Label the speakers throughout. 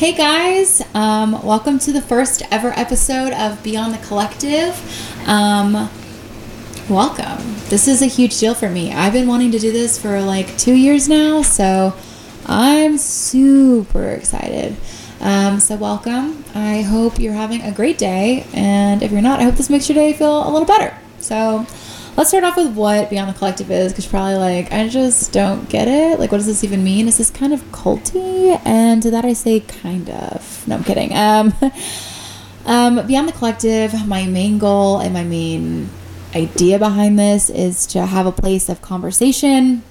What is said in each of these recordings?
Speaker 1: Hey guys, um, welcome to the first ever episode of Beyond the Collective. Um, welcome. This is a huge deal for me. I've been wanting to do this for like two years now, so I'm super excited. Um, so, welcome. I hope you're having a great day, and if you're not, I hope this makes your day feel a little better. So, let's start off with what Beyond the Collective is, because probably like, I just don't get it. Like, what does this even mean? Is this kind of culty? And to that I say, kind of. No, I'm kidding. Um, um, Beyond the Collective, my main goal and my main idea behind this is to have a place of conversation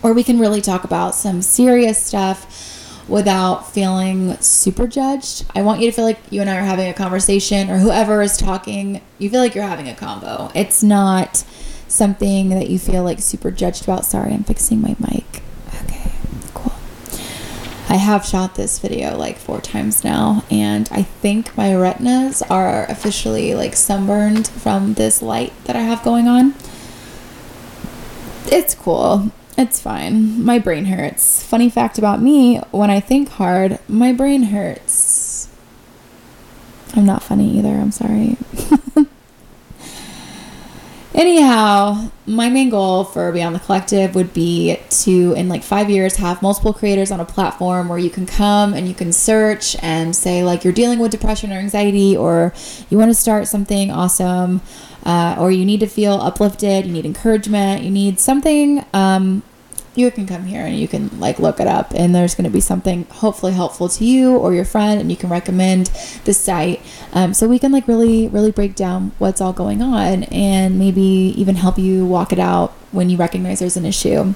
Speaker 1: where we can really talk about some serious stuff without feeling super judged. I want you to feel like you and I are having a conversation, or whoever is talking, you feel like you're having a convo. It's not something that you feel like super judged about. Sorry, I'm fixing my mic. Okay, cool. I have shot this video like four times now, and I think my retinas are officially like sunburned from this light that I have going on. It's cool. It's fine. My brain hurts. Funny fact about me when I think hard, my brain hurts. I'm not funny either. I'm sorry. Anyhow, my main goal for Beyond the Collective would be to, in like five years, have multiple creators on a platform where you can come and you can search and say, like, you're dealing with depression or anxiety, or you want to start something awesome, uh, or you need to feel uplifted, you need encouragement, you need something um, you can come here and you can like look it up and there's going to be something hopefully helpful to you or your friend and you can recommend the site um, so we can like really really break down what's all going on and maybe even help you walk it out when you recognize there's an issue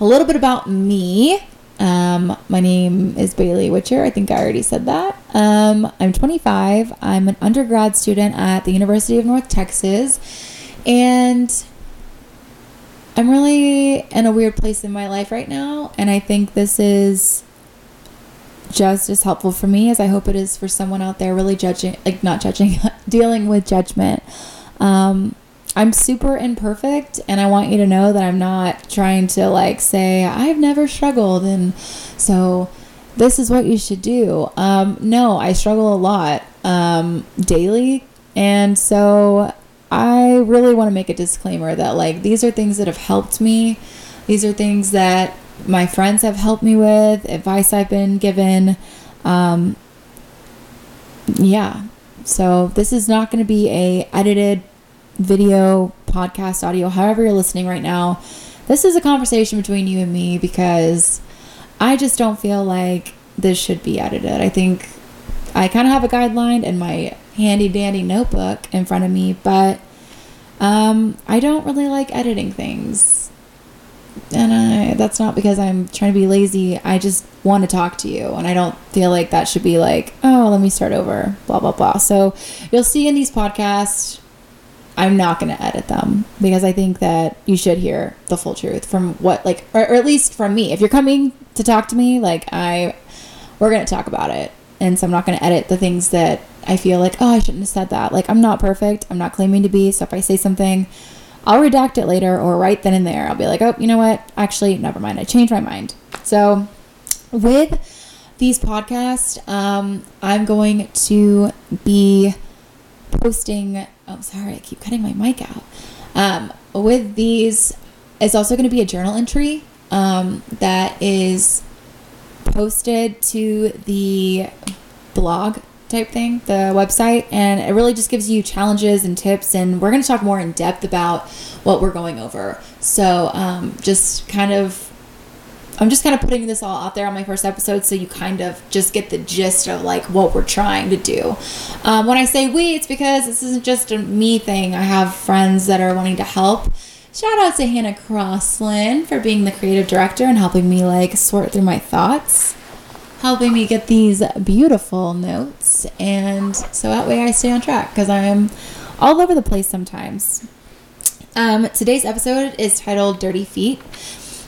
Speaker 1: a little bit about me um, my name is Bailey Witcher. I think I already said that. Um, I'm 25. I'm an undergrad student at the University of North Texas. And I'm really in a weird place in my life right now, and I think this is just as helpful for me as I hope it is for someone out there really judging, like not judging, dealing with judgment. Um, I'm super imperfect, and I want you to know that I'm not trying to like say I've never struggled, and so this is what you should do. Um, no, I struggle a lot um, daily, and so I really want to make a disclaimer that like these are things that have helped me. These are things that my friends have helped me with, advice I've been given. Um, yeah. So this is not going to be a edited video, podcast, audio, however you're listening right now. This is a conversation between you and me because I just don't feel like this should be edited. I think I kind of have a guideline in my handy dandy notebook in front of me, but um, I don't really like editing things. And I, that's not because I'm trying to be lazy. I just want to talk to you. And I don't feel like that should be like, oh, let me start over, blah, blah, blah. So you'll see in these podcasts, I'm not going to edit them because I think that you should hear the full truth from what, like, or, or at least from me. If you're coming to talk to me, like, I, we're going to talk about it. And so I'm not going to edit the things that I feel like, oh, I shouldn't have said that. Like, I'm not perfect. I'm not claiming to be. So if I say something, I'll redact it later or right then and there. I'll be like, oh, you know what? Actually, never mind. I changed my mind. So with these podcasts, um, I'm going to be posting. Oh, sorry. I keep cutting my mic out. Um, with these, it's also going to be a journal entry um, that is posted to the blog type thing, the website, and it really just gives you challenges and tips. And we're going to talk more in depth about what we're going over. So, um, just kind of, I'm just kind of putting this all out there on my first episode so you kind of just get the gist of like what we're trying to do. Um, when I say we, it's because this isn't just a me thing. I have friends that are wanting to help. Shout out to Hannah Crossland for being the creative director and helping me like sort through my thoughts helping me get these beautiful notes. And so that way I stay on track because I'm all over the place sometimes. Um, today's episode is titled Dirty Feet.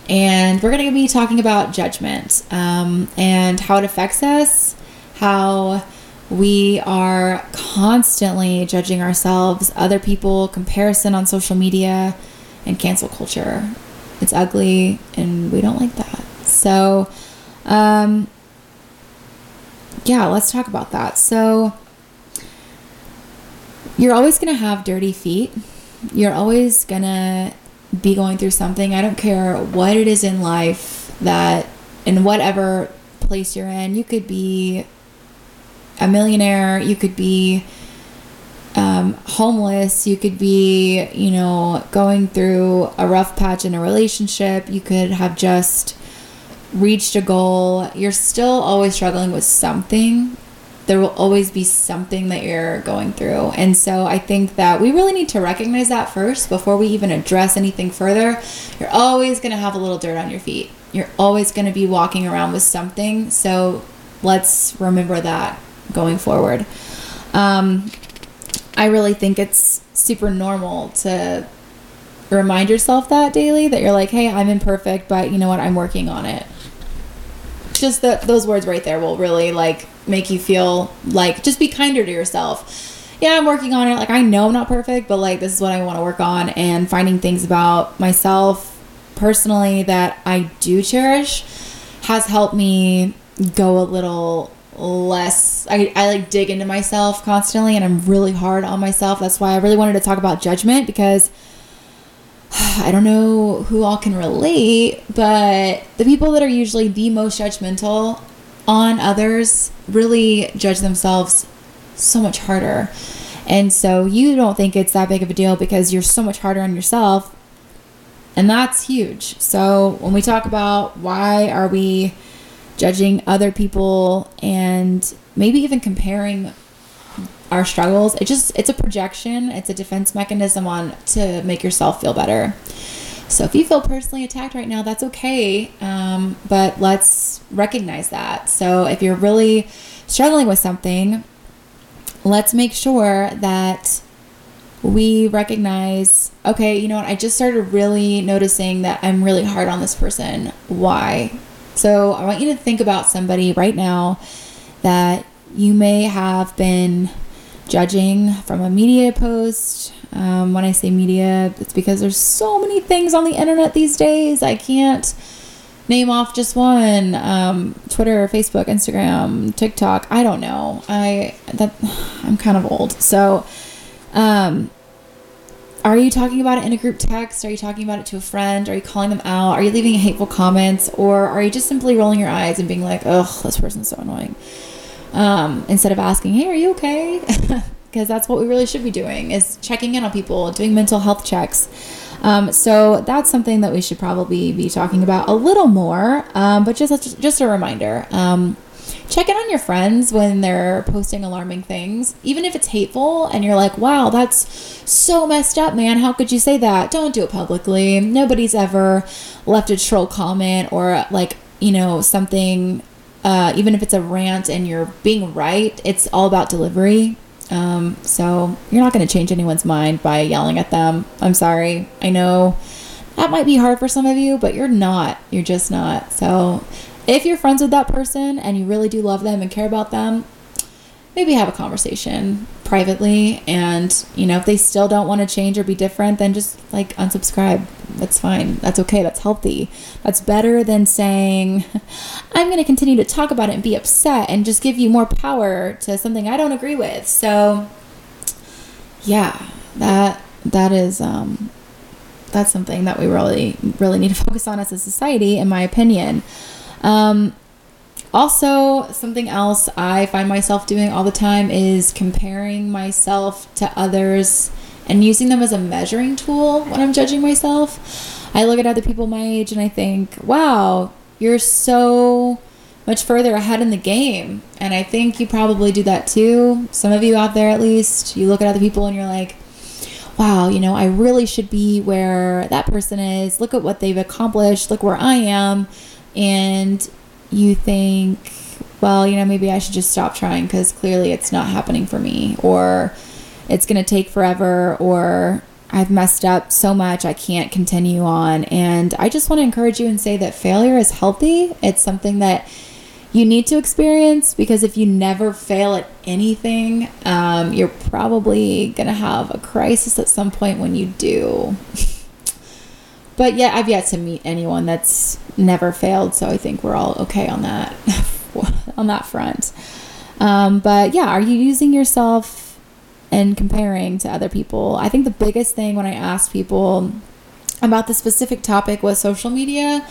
Speaker 1: And we're going to be talking about judgment um, and how it affects us, how we are constantly judging ourselves, other people, comparison on social media, and cancel culture. It's ugly and we don't like that. So, um, yeah, let's talk about that. So, you're always going to have dirty feet. You're always going to be going through something. I don't care what it is in life that, in whatever place you're in, you could be a millionaire, you could be um, homeless, you could be, you know, going through a rough patch in a relationship, you could have just reached a goal. You're still always struggling with something there will always be something that you're going through. And so I think that we really need to recognize that first before we even address anything further. You're always going to have a little dirt on your feet. You're always going to be walking around with something. So let's remember that going forward. Um, I really think it's super normal to remind yourself that daily that you're like, hey, I'm imperfect, but you know what? I'm working on it. Just that those words right there will really like make you feel like just be kinder to yourself. Yeah, I'm working on it. Like I know I'm not perfect, but like this is what I want to work on and finding things about myself personally that I do cherish has helped me go a little less I, I like dig into myself constantly and I'm really hard on myself. That's why I really wanted to talk about judgment because I don't know who all can relate, but the people that are usually the most judgmental on others really judge themselves so much harder. And so you don't think it's that big of a deal because you're so much harder on yourself. And that's huge. So when we talk about why are we judging other people and maybe even comparing our struggles, it just it's a projection, it's a defense mechanism on to make yourself feel better. So if you feel personally attacked right now, that's okay. Um, but let's recognize that. So if you're really struggling with something, let's make sure that we recognize okay, you know what, I just started really noticing that I'm really hard on this person. Why? So I want you to think about somebody right now that you may have been judging from a media post, um, when I say media, it's because there's so many things on the internet these days. I can't name off just one. Um, Twitter, Facebook, Instagram, TikTok. I don't know. I that I'm kind of old. So, um, are you talking about it in a group text? Are you talking about it to a friend? Are you calling them out? Are you leaving hateful comments? Or are you just simply rolling your eyes and being like, "Ugh, this person's so annoying," um, instead of asking, "Hey, are you okay?" because that's what we really should be doing is checking in on people, doing mental health checks. Um, so that's something that we should probably be talking about a little more. Um, but just just a reminder. Um, check in on your friends when they're posting alarming things, even if it's hateful and you're like, wow, that's so messed up, man. How could you say that? Don't do it publicly. Nobody's ever left a troll comment or like, you know, something, uh, even if it's a rant and you're being right, it's all about delivery. Um, so you're not going to change anyone's mind by yelling at them. I'm sorry. I know that might be hard for some of you, but you're not. You're just not. So if you're friends with that person and you really do love them and care about them, maybe have a conversation privately and you know if they still don't want to change or be different then just like unsubscribe. That's fine. That's okay. That's healthy. That's better than saying i'm going to continue to talk about it and be upset and just give you more power to something i don't agree with. So yeah that that is um that's something that we really really need to focus on as a society in my opinion. Um also, something else I find myself doing all the time is comparing myself to others and using them as a measuring tool when I'm judging myself. I look at other people my age and I think, wow, you're so much further ahead in the game. And I think you probably do that too. Some of you out there, at least, you look at other people and you're like, wow, you know, I really should be where that person is. Look at what they've accomplished. Look where I am. And you think, well, you know, maybe I should just stop trying because clearly it's not happening for me, or it's going to take forever, or I've messed up so much I can't continue on. And I just want to encourage you and say that failure is healthy. It's something that you need to experience because if you never fail at anything, um, you're probably going to have a crisis at some point when you do. but yeah, I've yet to meet anyone that's never failed, so I think we're all okay on that on that front. Um, but yeah, are you using yourself and comparing to other people? I think the biggest thing when I asked people about the specific topic was social media.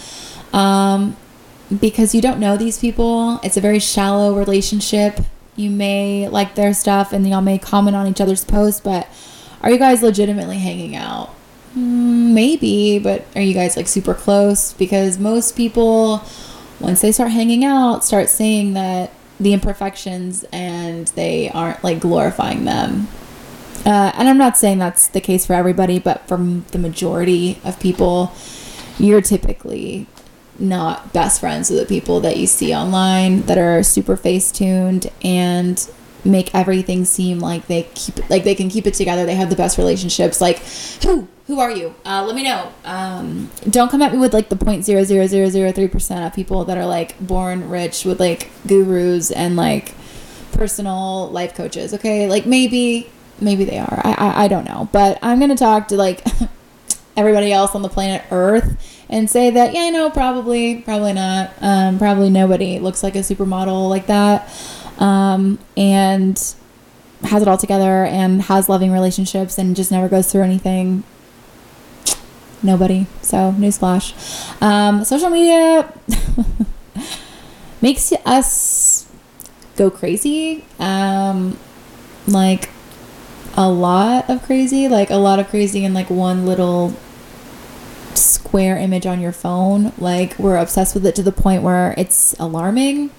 Speaker 1: Um, because you don't know these people, it's a very shallow relationship. You may like their stuff and y'all may comment on each other's posts, but are you guys legitimately hanging out? Mm, maybe, but are you guys like super close? Because most people, once they start hanging out, start seeing that the imperfections and they aren't like glorifying them. Uh, and I'm not saying that's the case for everybody, but for the majority of people, you're typically not best friends with the people that you see online that are super face tuned and make everything seem like they keep like they can keep it together. They have the best relationships. Like who who are you? Uh, let me know. Um, don't come at me with like the point zero zero zero zero three percent of people that are like born rich with like gurus and like personal life coaches. Okay, like maybe maybe they are. I I, I don't know, but I'm gonna talk to like everybody else on the planet Earth and say that yeah, I know, probably probably not. Um, probably nobody looks like a supermodel like that um, and has it all together and has loving relationships and just never goes through anything. Nobody. So, newsflash. Um, social media makes us go crazy. Um, like, a lot of crazy. Like, a lot of crazy in like one little square image on your phone. Like, we're obsessed with it to the point where it's alarming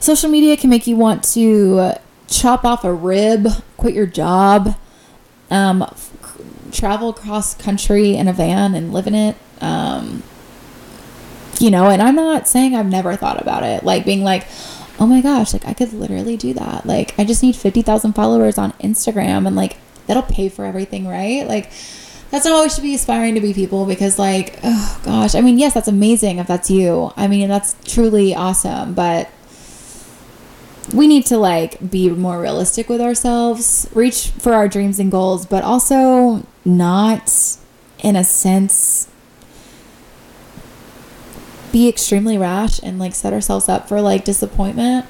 Speaker 1: social media can make you want to chop off a rib, quit your job, um, f- travel across country in a van and live in it. Um, you know, and I'm not saying I've never thought about it, like being like, oh my gosh, like I could literally do that. Like I just need 50,000 followers on Instagram and like that'll pay for everything, right? Like that's not always should be aspiring to be people because like, oh gosh, I mean, yes, that's amazing if that's you. I mean, that's truly awesome, but we need to like be more realistic with ourselves, reach for our dreams and goals, but also not in a sense be extremely rash and like set ourselves up for like disappointment.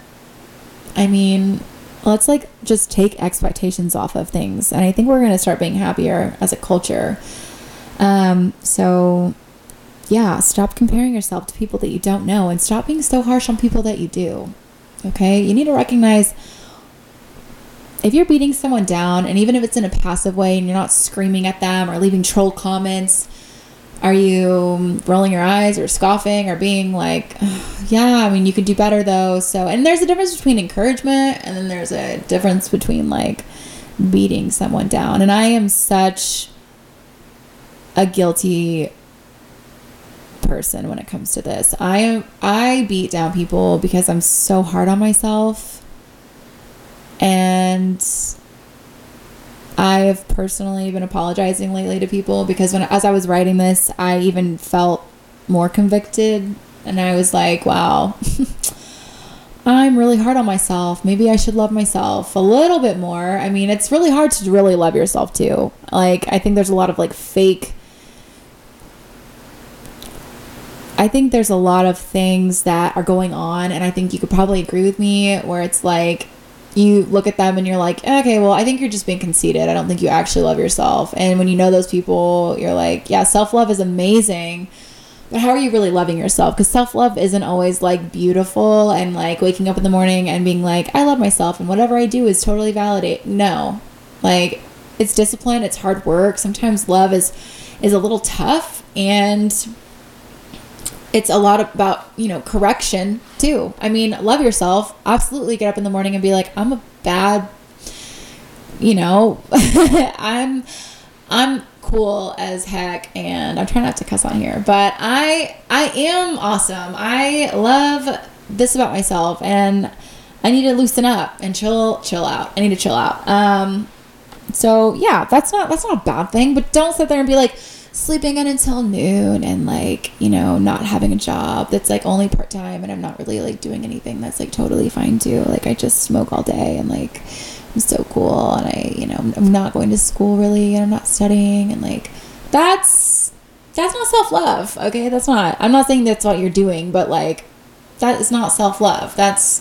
Speaker 1: I mean, let's like just take expectations off of things. And I think we're going to start being happier as a culture. Um, so yeah, stop comparing yourself to people that you don't know and stop being so harsh on people that you do. Okay? You need to recognize if you're beating someone down, and even if it's in a passive way and you're not screaming at them or leaving troll comments, are you um, rolling your eyes or scoffing or being like, yeah, I mean, you could do better though. So, and there's a difference between encouragement and then there's a difference between like beating someone down. And I am such a guilty person when it comes to this. I am I beat down people because I'm so hard on myself. And I have personally been apologizing lately to people because when as I was writing this, I even felt more convicted and I was like, wow. I'm really hard on myself. Maybe I should love myself a little bit more. I mean, it's really hard to really love yourself too. Like, I think there's a lot of like fake I think there's a lot of things that are going on, and I think you could probably agree with me where it's like you look at them and you're like, okay, well, I think you're just being conceited. I don't think you actually love yourself. And when you know those people, you're like, yeah, self love is amazing. But how are you really loving yourself? Because self love isn't always like beautiful and like waking up in the morning and being like, I love myself and whatever I do is totally validate. No. Like, it's discipline, it's hard work. Sometimes love is is a little tough and it's a lot about you know correction too. I mean love yourself absolutely get up in the morning and be like i'm a bad you know? I'm i'm cool as heck and i'm trying not to cuss on here but i i am awesome. I love this about myself and i need to loosen up and chill chill out. I need to chill out. Um so yeah that's not that's not a bad thing but don't sit there and be like sleeping in until noon and like you know not having a job that's like only part-time and i'm not really like doing anything that's like totally fine too. Like i just smoke all day and like i'm so cool and i you know i'm not going to school really and i'm not studying and like that's that's not self-love okay? That's not i'm not saying that's what you're doing but like that is not self-love. That's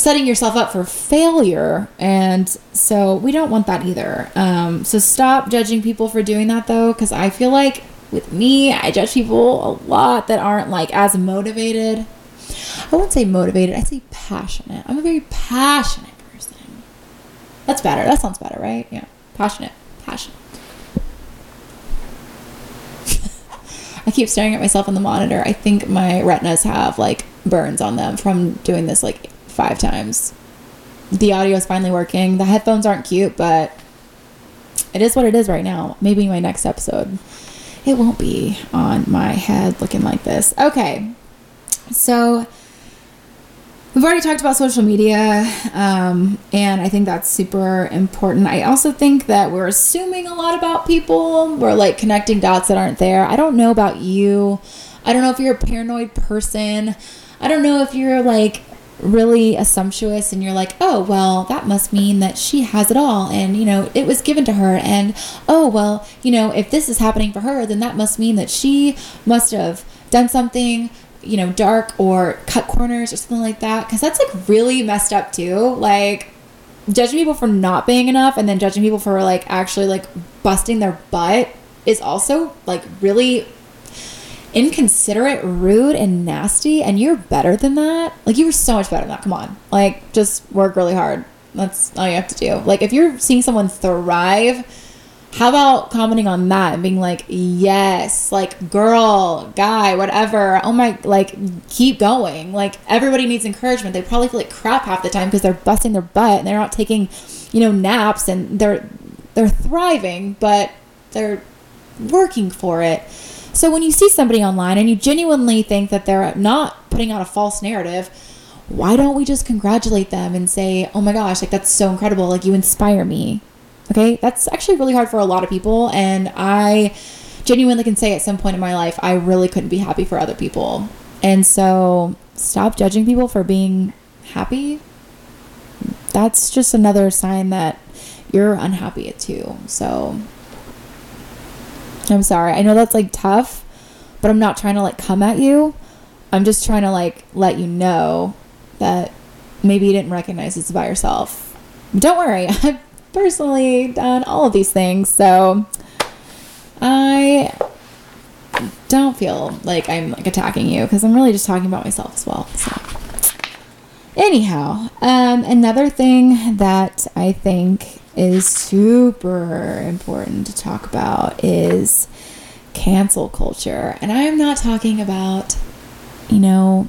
Speaker 1: setting yourself up for failure. And so we don't want that either. Um, so stop judging people for doing that though, because I feel like with me, I judge people a lot that aren't like as motivated. I wouldn't say motivated, I say passionate. I'm a very passionate person. That's better. That sounds better, right? Yeah. Passionate. Passionate. I keep staring at myself on the monitor. I think my retinas have like burns on them from doing this like five times. The audio is finally working. The headphones aren't cute, but it is what it is right now. Maybe my next episode, it won't be on my head looking like this. Okay. So we've already talked about social media, um, and I think that's super important. I also think that we're assuming a lot about people. We're like connecting dots that aren't there. I don't know about you. I don't know if you're a paranoid person. I don't know if you're like really assumptuous and you're like, oh, well, that must mean that she has it all and, you know, it was given to her. And, oh, well, you know, if this is happening for her, then that must mean that she must have done something, you know, dark or cut corners or something like that. Cause that's like really messed up too. Like, judging people for not being enough and then judging people for like actually like busting their butt is also like really inconsiderate, rude, and nasty, and you're better than that. Like you were so much better than that. Come on, like just work really hard. That's all you have to do. Like if you're seeing someone thrive, how about commenting on that and being like, yes, like girl, guy, whatever. Oh my, like keep going. Like everybody needs encouragement. They probably feel like crap half the time because they're busting their butt and they're not taking, you know, naps and they're they're thriving, but they're working for it. So when you see somebody online and you genuinely think that they're not putting out a false narrative, why don't we just congratulate them and say, "Oh my gosh, like that's so incredible. Like you inspire me." Okay? That's actually really hard for a lot of people and I genuinely can say at some point in my life I really couldn't be happy for other people. And so stop judging people for being happy. That's just another sign that you're unhappy too. So I'm sorry. I know that's like tough, but I'm not trying to like come at you. I'm just trying to like let you know that maybe you didn't recognize it's about yourself. Don't worry. I've personally done all of these things. So I don't feel like I'm like attacking you because I'm really just talking about myself as well. So anyhow, um, another thing that I think is super important to talk about is cancel culture. And I'm not talking about, you know,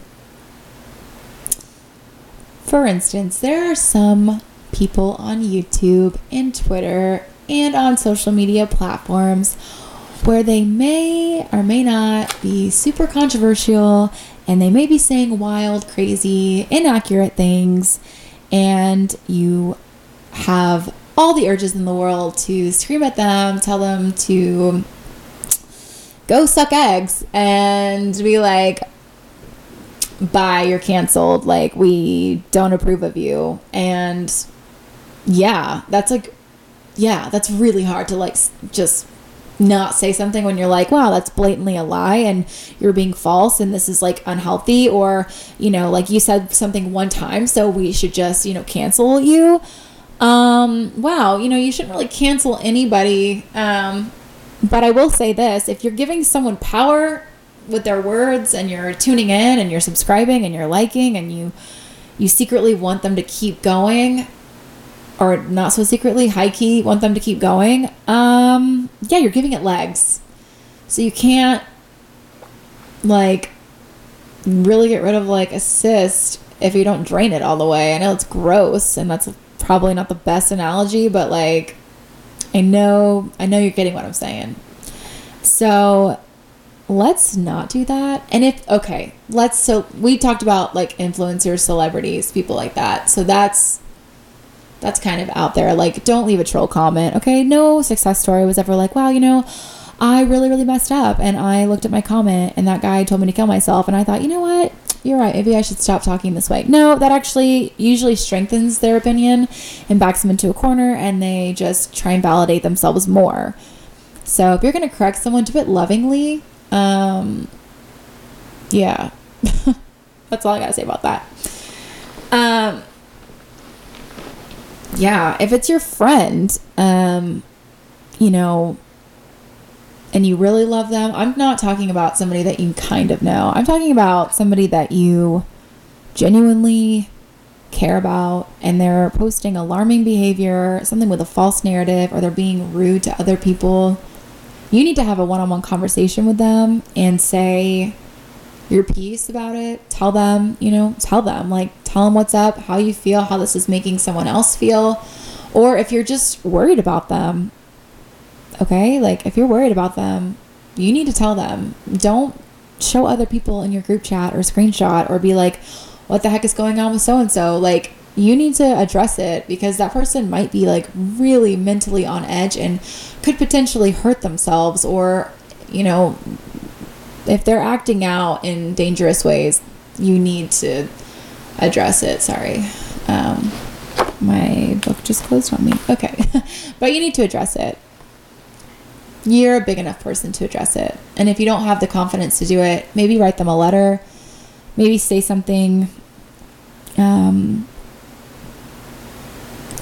Speaker 1: for instance, there are some people on YouTube and Twitter and on social media platforms where they may or may not be super controversial and they may be saying wild, crazy, inaccurate things, and you have all the urges in the world to scream at them, tell them to go suck eggs, and be like, bye, you're canceled. Like, we don't approve of you. And yeah, that's like, yeah, that's really hard to like just not say something when you're like, wow, that's blatantly a lie and you're being false and this is like unhealthy or, you know, like you said something one time, so we should just, you know, cancel you. Um, wow, you know, you shouldn't really cancel anybody. Um, but I will say this if you're giving someone power with their words and you're tuning in and you're subscribing and you're liking and you you secretly want them to keep going or not so secretly high key want them to keep going um yeah you're giving it legs so you can't like really get rid of like a cyst if you don't drain it all the way i know it's gross and that's probably not the best analogy, but like I know I know you're getting what I'm saying. So let's not do that. And if okay, let's so we talked about like influencers, celebrities, people like that. So that's that's kind of out there. Like don't leave a troll comment. Okay, no success story was ever like, wow, you know, I really really messed up and I looked at my comment and that guy told me to kill myself and I thought, you know what? you're right. Maybe I should stop talking this way. No, that actually usually strengthens their opinion and backs them into a corner, and they just try and validate themselves more. So if you're going to correct someone, do it lovingly. Um, yeah. That's all I got to say about that. Um, yeah, if it's your friend, um, you know, and you really love them, I'm not talking about somebody that you kind of know. I'm talking about somebody that you genuinely care about and they're posting alarming behavior, something with a false narrative, or they're being rude to other people. You need to have a one on one conversation with them and say your piece about it. Tell them, you know, tell them, like, tell them what's up, how you feel, how this is making someone else feel. Or if you're just worried about them, okay? Like, if you're worried about them, you need to tell them. Don't show other people in your group chat or screenshot or be like, what the heck is going on with so and so? Like, you need to address it because that person might be like really mentally on edge and could potentially hurt themselves or, you know, if they're acting out in dangerous ways, you need to address it. Sorry. Um, my book just closed on me. Okay. but you need to address it. You're a big enough person to address it. And if you don't have the confidence to do it, maybe write them a letter, maybe say something um,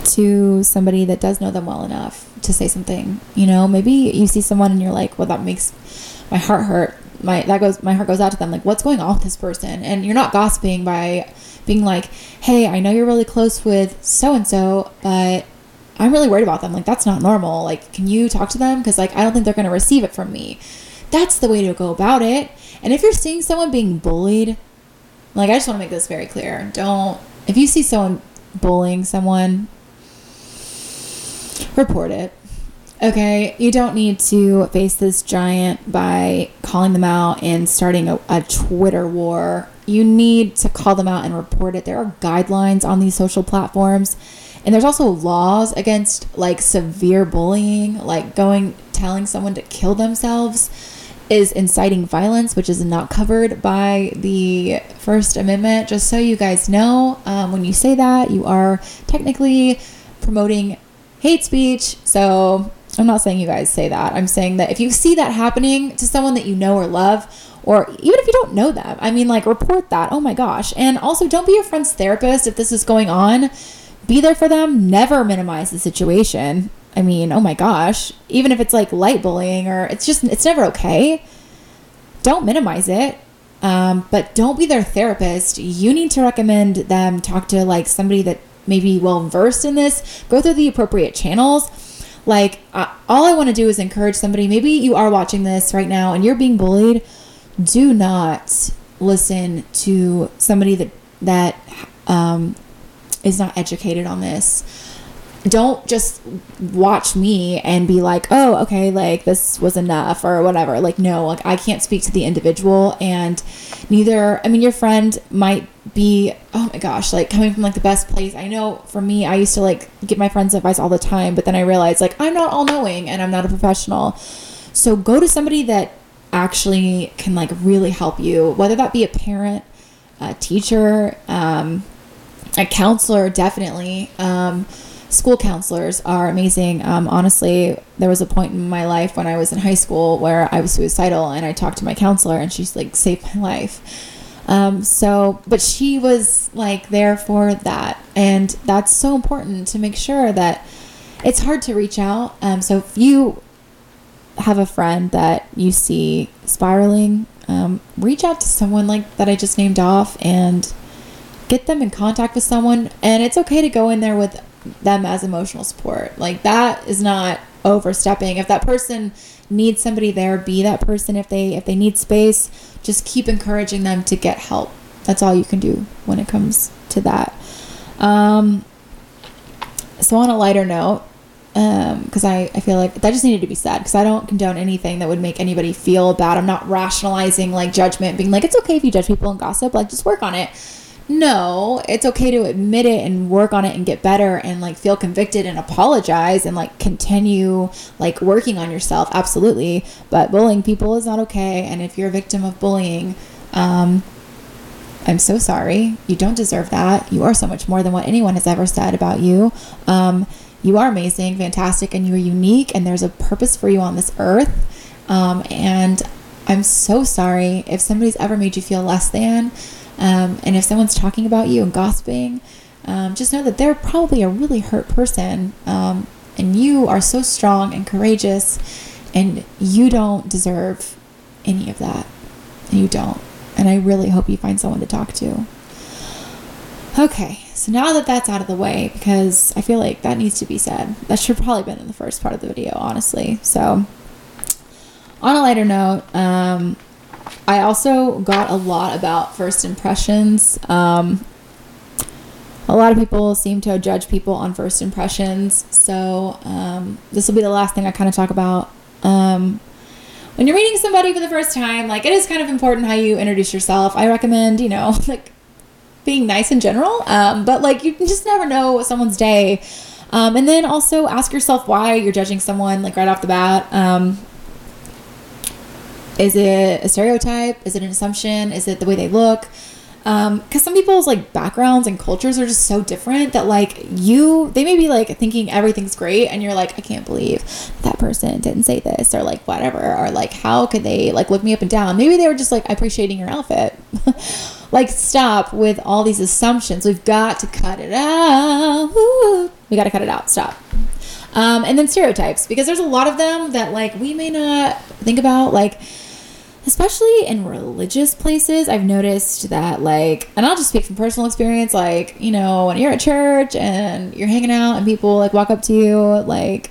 Speaker 1: to somebody that does know them well enough to say something. You know, maybe you see someone and you're like, well, that makes my heart hurt my that goes my heart goes out to them like what's going on with this person and you're not gossiping by being like hey i know you're really close with so and so but i'm really worried about them. Like that's not normal. Like can you talk to them? Because like i don't think they're going to receive it from me. That's the way to go about it. And if you're seeing someone being bullied like i just want to make this very clear. Don't if you see someone bullying someone report it. Okay, you don't need to face this giant by calling them out and starting a, a, Twitter war. You need to call them out and report it. There are guidelines on these social platforms, and there's also laws against like severe bullying, like going telling someone to kill themselves is inciting violence, which is not covered by the First Amendment. Just so you guys know, um, when you say that, you are technically promoting hate speech. So I'm not saying you guys say that. I'm saying that if you see that happening to someone that you know or love, or even if you don't know them, I mean, like, report that. Oh my gosh. And also, don't be your friend's therapist if this is going on. Be there for them. Never minimize the situation. I mean, oh my gosh. Even if it's like light bullying or it's just, it's never okay. Don't minimize it. Um, but don't be their therapist. You need to recommend them talk to like somebody that maybe well versed in this. Go through the appropriate channels like, uh, all I want to do is encourage somebody. Maybe you are watching this right now and you're being bullied. Do not listen to somebody that that um, is not educated on this don't just watch me and be like, oh, okay, like this was enough or whatever. Like, no, like I can't speak to the individual, and neither, I mean, your friend might be, oh my gosh, like coming from like the best place. I know for me, I used to like give my friends advice all the time, but then I realized like I'm not all knowing and I'm not a professional. So go to somebody that actually can like really help you, whether that be a parent, a teacher, um, a counselor, definitely. Um, school counselors are amazing. Um, honestly, there was a point in my life when I was in high school where I was suicidal, and I talked to my counselor, and she's like saved my life. Um, so, but she was like there for that, and that's so important to make sure that it's hard to reach out. Um, so if you have a friend that you see spiraling, um, reach out to someone like that I just named off and get them in contact with someone. And it's okay to go in there with them as emotional support. Like that is not overstepping. If that person needs somebody there, be that person. If they if they need space, just keep encouraging them to get help. That's all you can do when it comes to that. Um, so on a lighter note, because um, I, I feel like that just needed to be said because I don't condone anything that would make anybody feel bad. I'm not rationalizing like judgment, being like it's okay if you judge people and gossip. Like just work on it no, it's okay to admit it and work on it and get better and like feel convicted and apologize and like continue like working on yourself. Absolutely. But bullying people is not okay. And if you're a victim of bullying, um, I'm so sorry. You don't deserve that. You are so much more than what anyone has ever said about you. Um, you are amazing, fantastic, and you are unique, and there's a purpose for you on this earth. Um, and I'm so sorry if somebody's ever made you feel less than. Um, and if someone's talking about you and gossiping, um, just know that they're probably a really hurt person. Um, and you are so strong and courageous, and you don't deserve any of that. You don't. And I really hope you find someone to talk to. Okay, so now that that's out of the way, because I feel like that needs to be said, that should probably been in the first part of the video, honestly. So, on a lighter note, um, I also got a lot about first impressions. Um, a lot of people seem to judge people on first impressions. So, um, this will be the last thing I kind of talk about. Um, when you're meeting somebody for the first time, like it is kind of important how you introduce yourself. I recommend, you know, like being nice in general, um, but like you just never know someone's day. Um, and then also ask yourself why you're judging someone like right off the bat. Is it a stereotype? Is it an assumption? Is it the way they look? because um, some people's like backgrounds and cultures are just so different that like you they may be like thinking everything's great and you're like i can't believe that person didn't say this or like whatever or like how could they like look me up and down maybe they were just like appreciating your outfit like stop with all these assumptions we've got to cut it out Ooh, we got to cut it out stop um, and then stereotypes because there's a lot of them that like we may not think about like especially in religious places i've noticed that like and i'll just speak from personal experience like you know when you're at church and you're hanging out and people like walk up to you like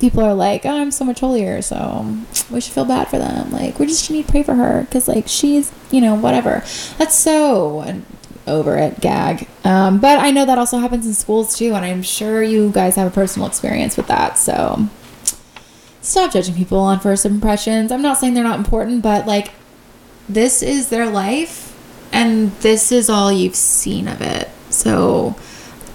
Speaker 1: people are like oh, i'm so much holier so we should feel bad for them. Like we just need to pray for her because like she's you know whatever. That's so over it gag. Um, but i know that also happens in schools too and i'm sure you guys have a personal experience with that so stop judging people on first impressions. I'm not saying they're not important, but like this is their life and this is all you've seen of it. So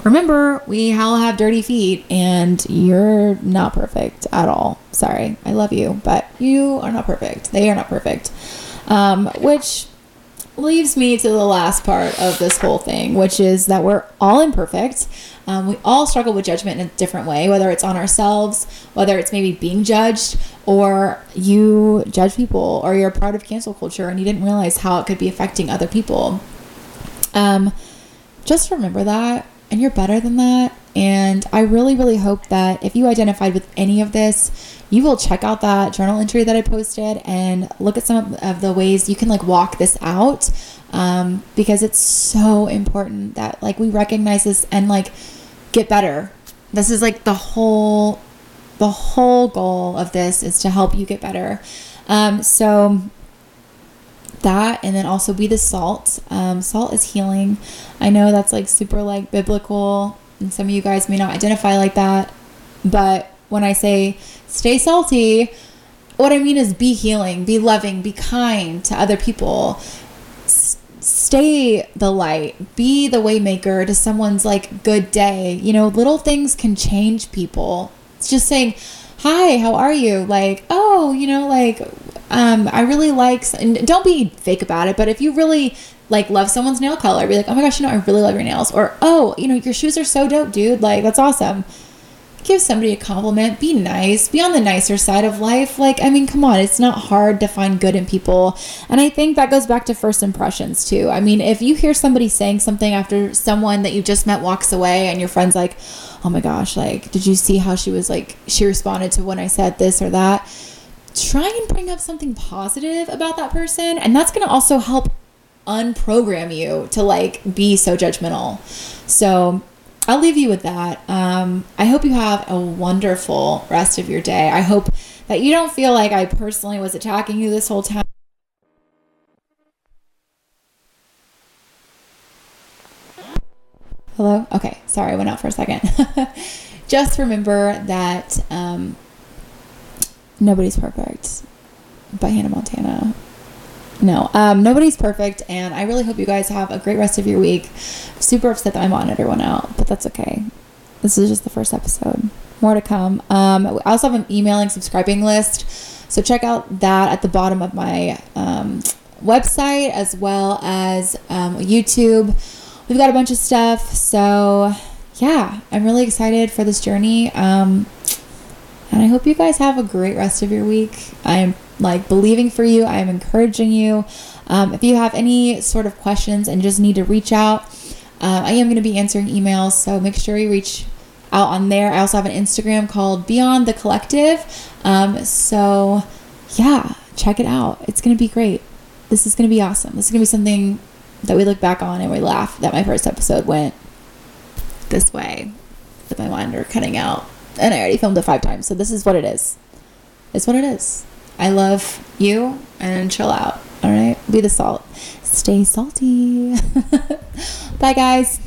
Speaker 1: remember, we all have dirty feet and you're not perfect at all. Sorry, I love you, but you are not perfect. They are not perfect. Um, which leaves me to the last part of this whole thing, which is that we're all imperfect. Um, we all struggle with judgment in a different way, whether it's on ourselves, whether it's maybe being judged, or you judge people, or you're part of cancel culture and you didn't realize how it could be affecting other people. Um, just remember that, and you're better than that. And I really, really hope that if you identified with any of this, you will check out that journal entry that I posted and look at some of the ways you can like walk this out um, because it's so important that like we recognize this and like get better. This is like the whole the whole goal of this is to help you get better. Um, so that and then also be the salt. Um, salt is healing. I know that's like super like biblical and some of you guys may not identify like that, but when I say stay salty, what I mean is be healing, be loving, be kind to other people. S- stay the light, be the waymaker to someone's like good day. You know, little things can change people. It's just saying, "Hi, how are you?" Like, "Oh, you know, like um I really like and don't be fake about it, but if you really like love someone's nail color, be like, "Oh my gosh, you know, I really love your nails." Or, "Oh, you know, your shoes are so dope, dude. Like, that's awesome." give somebody a compliment, be nice, be on the nicer side of life. Like, I mean, come on, it's not hard to find good in people. And I think that goes back to first impressions too. I mean, if you hear somebody saying something after someone that you just met walks away and your friend's like, oh my gosh, like, did you see how she was like, she responded to when I said this or that? Try and bring up something positive about that person. And that's going to also help unprogram you to like be so judgmental. So, I'll leave you with that. Um, I hope you have a wonderful rest of your day. I hope that you don't feel like I personally was attacking you this whole time. Hello? Okay, sorry, I went out for a second. Just remember that um, nobody's perfect by Hannah Montana no, um, nobody's perfect, and I really hope you guys have a great rest of your week. Super upset that my monitor went out, but that's okay. This is just the first episode. More to come. Um, I also have an emailing subscribing list, so check out that at the bottom of my um, website as well as um, YouTube. We've got a bunch of stuff, so yeah, I'm really excited for this journey. Um, and I hope you guys have a great rest of your week. I'm like believing for you. I am encouraging you. Um, if you have any sort of questions and just need to reach out, Uh, I am going to be answering emails, so make sure you reach out on there. I also have an Instagram called Beyond the Collective. Um, so, yeah, check it out. It's going to be great. This is going to be awesome. This is going to be something that we look back on and we laugh that my first episode went this way with my monitor cutting out. And I already filmed it five times, so this is what it is. It's what it is. I love you and chill out. All right? Be the salt. Stay salty. Bye, guys.